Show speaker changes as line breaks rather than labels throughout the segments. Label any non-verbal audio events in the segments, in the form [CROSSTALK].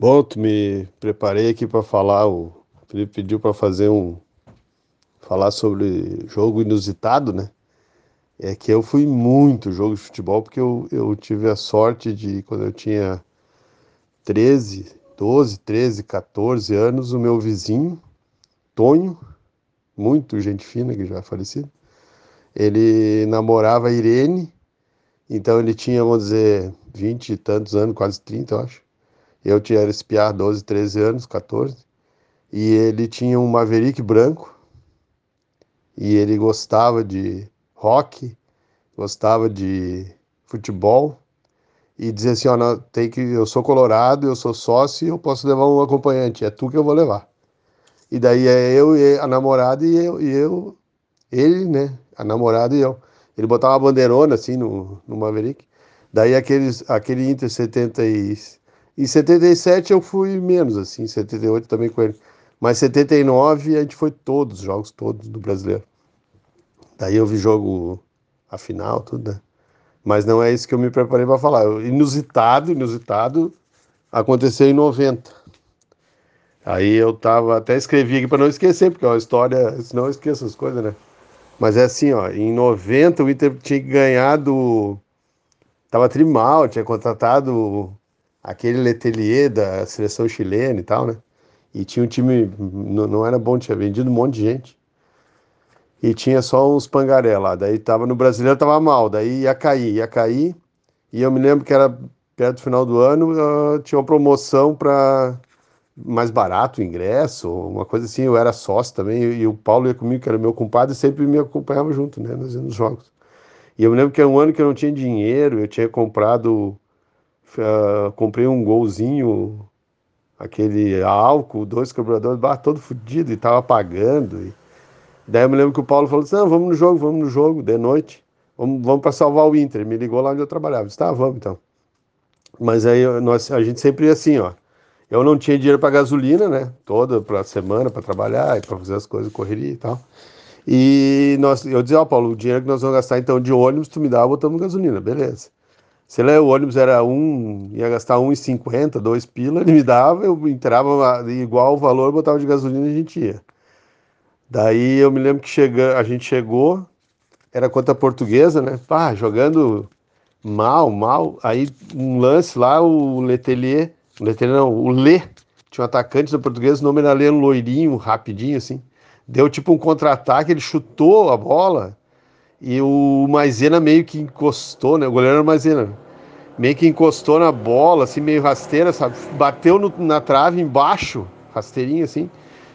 Bom, me preparei aqui para falar. O Felipe pediu para fazer um. falar sobre jogo inusitado, né? É que eu fui muito jogo de futebol porque eu, eu tive a sorte de, quando eu tinha 13, 12, 13, 14 anos, o meu vizinho, Tonho, muito gente fina, que já é falecido, ele namorava a Irene, então ele tinha, vamos dizer, 20 e tantos anos, quase 30, eu acho. Eu tinha espiar 12, 13 anos, 14. E ele tinha um Maverick branco. E ele gostava de rock, gostava de futebol. E dizia assim: ó, tem que, eu sou colorado, eu sou sócio e eu posso levar um acompanhante. É tu que eu vou levar. E daí é eu, a namorada e eu, e eu ele, né? A namorada e eu. Ele botava uma bandeirona assim no, no Maverick. Daí aqueles, aquele Inter 70 e em 77 eu fui menos, assim, 78 também com ele. Mas 79 a gente foi todos, os jogos todos do brasileiro. Daí eu vi jogo a final, tudo, né? Mas não é isso que eu me preparei para falar. Inusitado, inusitado, aconteceu em 90. Aí eu tava, até escrevi aqui para não esquecer, porque é uma história, senão eu esqueço as coisas, né? Mas é assim, ó, em 90 o Inter tinha ganhado, tava trimal, tinha contratado aquele Letelier da seleção chilena e tal, né? E tinha um time, não, não era bom, tinha vendido um monte de gente. E tinha só uns pangaré lá. Daí tava no brasileiro, tava mal. Daí ia cair, ia cair. E eu me lembro que era perto do final do ano, uh, tinha uma promoção para mais barato o ingresso, uma coisa assim. Eu era sócio também. E, e o Paulo ia comigo, que era meu compadre, sempre me acompanhava junto, né? Nos, nos jogos. E eu me lembro que era um ano que eu não tinha dinheiro, eu tinha comprado Uh, comprei um golzinho, aquele álcool, dois carburadores, bar todo fodido e tava pagando. E... Daí eu me lembro que o Paulo falou assim: não, vamos no jogo, vamos no jogo, de noite, vamos, vamos para salvar o Inter. Me ligou lá onde eu trabalhava. Eu disse: tá, vamos então. Mas aí nós, a gente sempre ia assim, ó. Eu não tinha dinheiro para gasolina, né? Toda para semana para trabalhar e para fazer as coisas, correria e tal. E nós, eu dizia, ó, Paulo, o dinheiro que nós vamos gastar então de ônibus, tu me dá, botamos gasolina, beleza. Sei lá, o ônibus era um, ia gastar 1,50, 2 pila, ele me dava, eu entrava igual o valor, botava de gasolina e a gente ia. Daí eu me lembro que chega, a gente chegou, era contra a portuguesa, né? Pá, jogando mal, mal. Aí um lance lá, o Letelier, o Letelier não, o Lê, tinha um atacante da portuguesa, o nome era Lê, loirinho, rapidinho assim. Deu tipo um contra-ataque, ele chutou a bola, e o Maisena meio que encostou, né? O goleiro era o Maisena. Meio que encostou na bola, assim, meio rasteira, sabe? Bateu no, na trave embaixo, rasteirinho assim.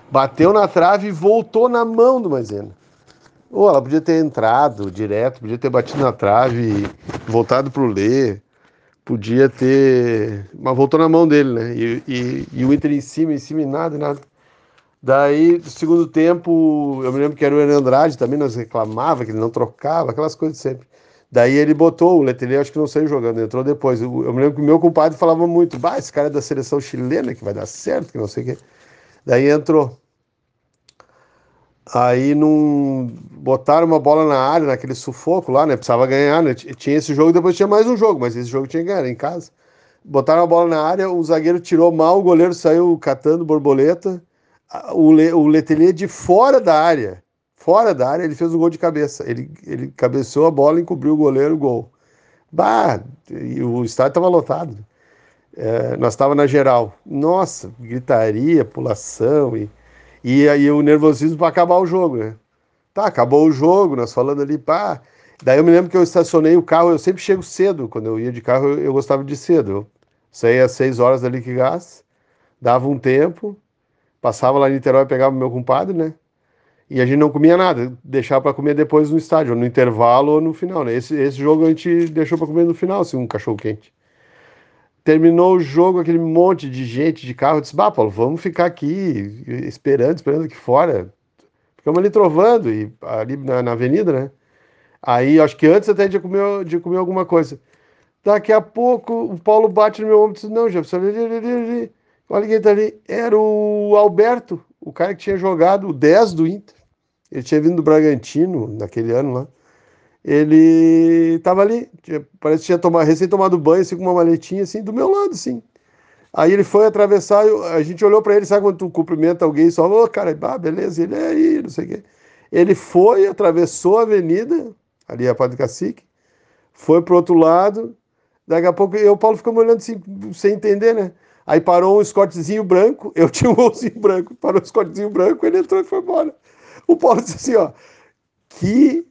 Bateu na trave e voltou na mão do Maisena. Ou ela podia ter entrado direto, podia ter batido na trave, voltado pro Lê, podia ter. Mas voltou na mão dele, né? E, e, e o Inter em cima, em cima e nada, nada. Daí, segundo tempo, eu me lembro que era o Enem Andrade também, nós reclamava que ele não trocava, aquelas coisas sempre. Daí ele botou o Letelier, acho que não saiu jogando, entrou depois. Eu, me lembro que o meu compadre falava muito, bah, esse cara é da seleção chilena, que vai dar certo, que não sei o quê. Daí entrou. Aí não botaram uma bola na área, naquele sufoco lá, né? Precisava ganhar, né? Tinha esse jogo, depois tinha mais um jogo, mas esse jogo tinha que ganhar em casa. Botaram a bola na área, o zagueiro tirou mal, o goleiro saiu catando borboleta o, Le, o Letelier de fora da área, fora da área, ele fez um gol de cabeça. Ele, ele cabeceou a bola, encobriu o goleiro, gol. Bah, e o estádio estava lotado. É, nós estávamos na geral. Nossa, gritaria, pulação e, e aí o nervosismo para acabar o jogo, né? Tá, acabou o jogo, nós falando ali, pá. Daí eu me lembro que eu estacionei o carro, eu sempre chego cedo, quando eu ia de carro eu, eu gostava de cedo. Eu saía às seis horas dali que dava um tempo, Passava lá em Niterói, pegava meu compadre, né? E a gente não comia nada, deixava para comer depois no estádio, no intervalo ou no final, né? Esse, esse jogo a gente deixou para comer no final, assim, um cachorro quente. Terminou o jogo, aquele monte de gente de carro, eu disse, bah, Paulo, vamos ficar aqui esperando, esperando aqui fora. Ficamos ali trovando, e ali na, na avenida, né? Aí, acho que antes até de comer, de comer alguma coisa. Daqui a pouco, o Paulo bate no meu ombro e diz, não, Jefferson, Olha quem tá ali. Era o Alberto, o cara que tinha jogado o 10 do Inter. Ele tinha vindo do Bragantino naquele ano lá. Ele estava ali, tinha, parece que tinha tomado, recém tomado banho, assim, com uma maletinha, assim, do meu lado, assim. Aí ele foi atravessar, a gente olhou para ele, sabe quando tu cumprimenta alguém só, ô cara, ah, beleza, ele é aí, não sei o quê. Ele foi, atravessou a avenida, ali a Padre Cacique, foi pro outro lado, daqui a pouco, eu, o Paulo ficou me olhando assim, sem entender, né? Aí parou um escotezinho branco, eu [LAUGHS] tinha um golzinho branco, parou um escotezinho branco, ele entrou e foi embora. O Paulo disse assim, ó, que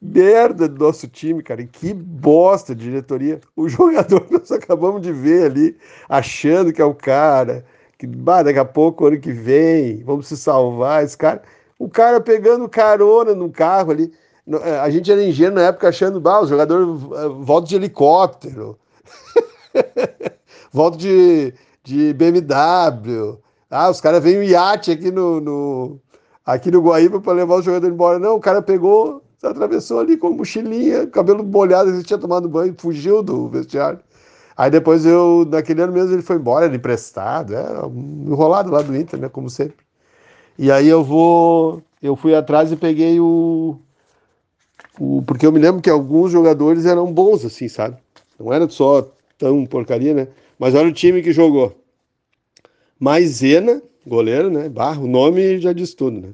merda do nosso time, cara. E que bosta de diretoria. O jogador que [LAUGHS] nós acabamos de ver ali, achando que é o cara, que bah, daqui a pouco, ano que vem, vamos se salvar. Esse cara, o cara pegando carona no carro ali. Eh, a gente era ingênuo na época achando, bah, o jogador eh, volta de helicóptero, [LAUGHS] volta de, de BMW. Ah, os caras vêm um iate aqui no, no aqui no Guaíba para levar o jogador embora. Não, o cara pegou atravessou ali com mochilinha, cabelo molhado, ele tinha tomado banho, fugiu do vestiário. Aí depois eu, naquele ano mesmo, ele foi embora, ele emprestado, é enrolado lá do Inter, né, como sempre. E aí eu vou, eu fui atrás e peguei o, o porque eu me lembro que alguns jogadores eram bons assim, sabe? Não era só tão porcaria, né? Mas olha o time que jogou. Maisena, goleiro, né? Barro, o nome já diz tudo, né?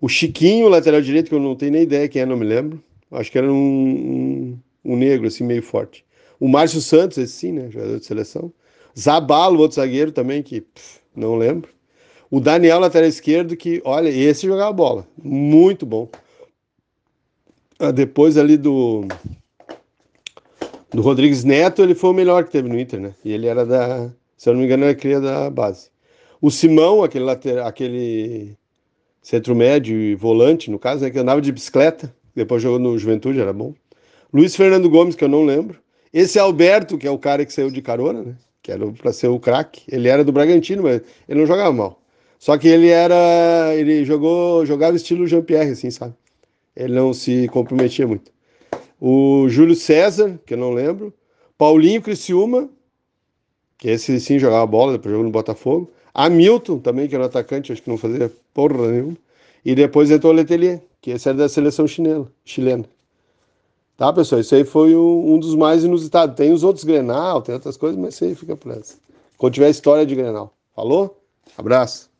O Chiquinho, lateral direito, que eu não tenho nem ideia quem é, não me lembro. Acho que era um, um, um negro, assim, meio forte. O Márcio Santos, esse sim, né? Jogador de seleção. Zabalo, outro zagueiro também, que pff, não lembro. O Daniel, lateral esquerdo, que, olha, esse jogava bola. Muito bom. Ah, depois ali do. Do Rodrigues Neto, ele foi o melhor que teve no Inter, né? E ele era da. Se eu não me engano, ele cria da base. O Simão, aquele, lateral, aquele centro médio e volante, no caso, né, que andava de bicicleta, depois jogou no Juventude, era bom. Luiz Fernando Gomes, que eu não lembro. Esse Alberto, que é o cara que saiu de carona, né? Que era para ser o craque. Ele era do Bragantino, mas ele não jogava mal. Só que ele era. Ele jogou, jogava estilo Jean-Pierre, assim, sabe? Ele não se comprometia muito. O Júlio César, que eu não lembro. Paulinho Criciúma, que esse sim jogava bola, depois jogou no Botafogo. Hamilton também, que era atacante, acho que não fazia porra nenhuma. E depois entrou o Letelier, que esse era da seleção chinela, chilena. Tá, pessoal? Isso aí foi um, um dos mais inusitados. Tem os outros Grenal, tem outras coisas, mas isso aí fica por essa. Quando tiver história de Grenal. Falou? Abraço.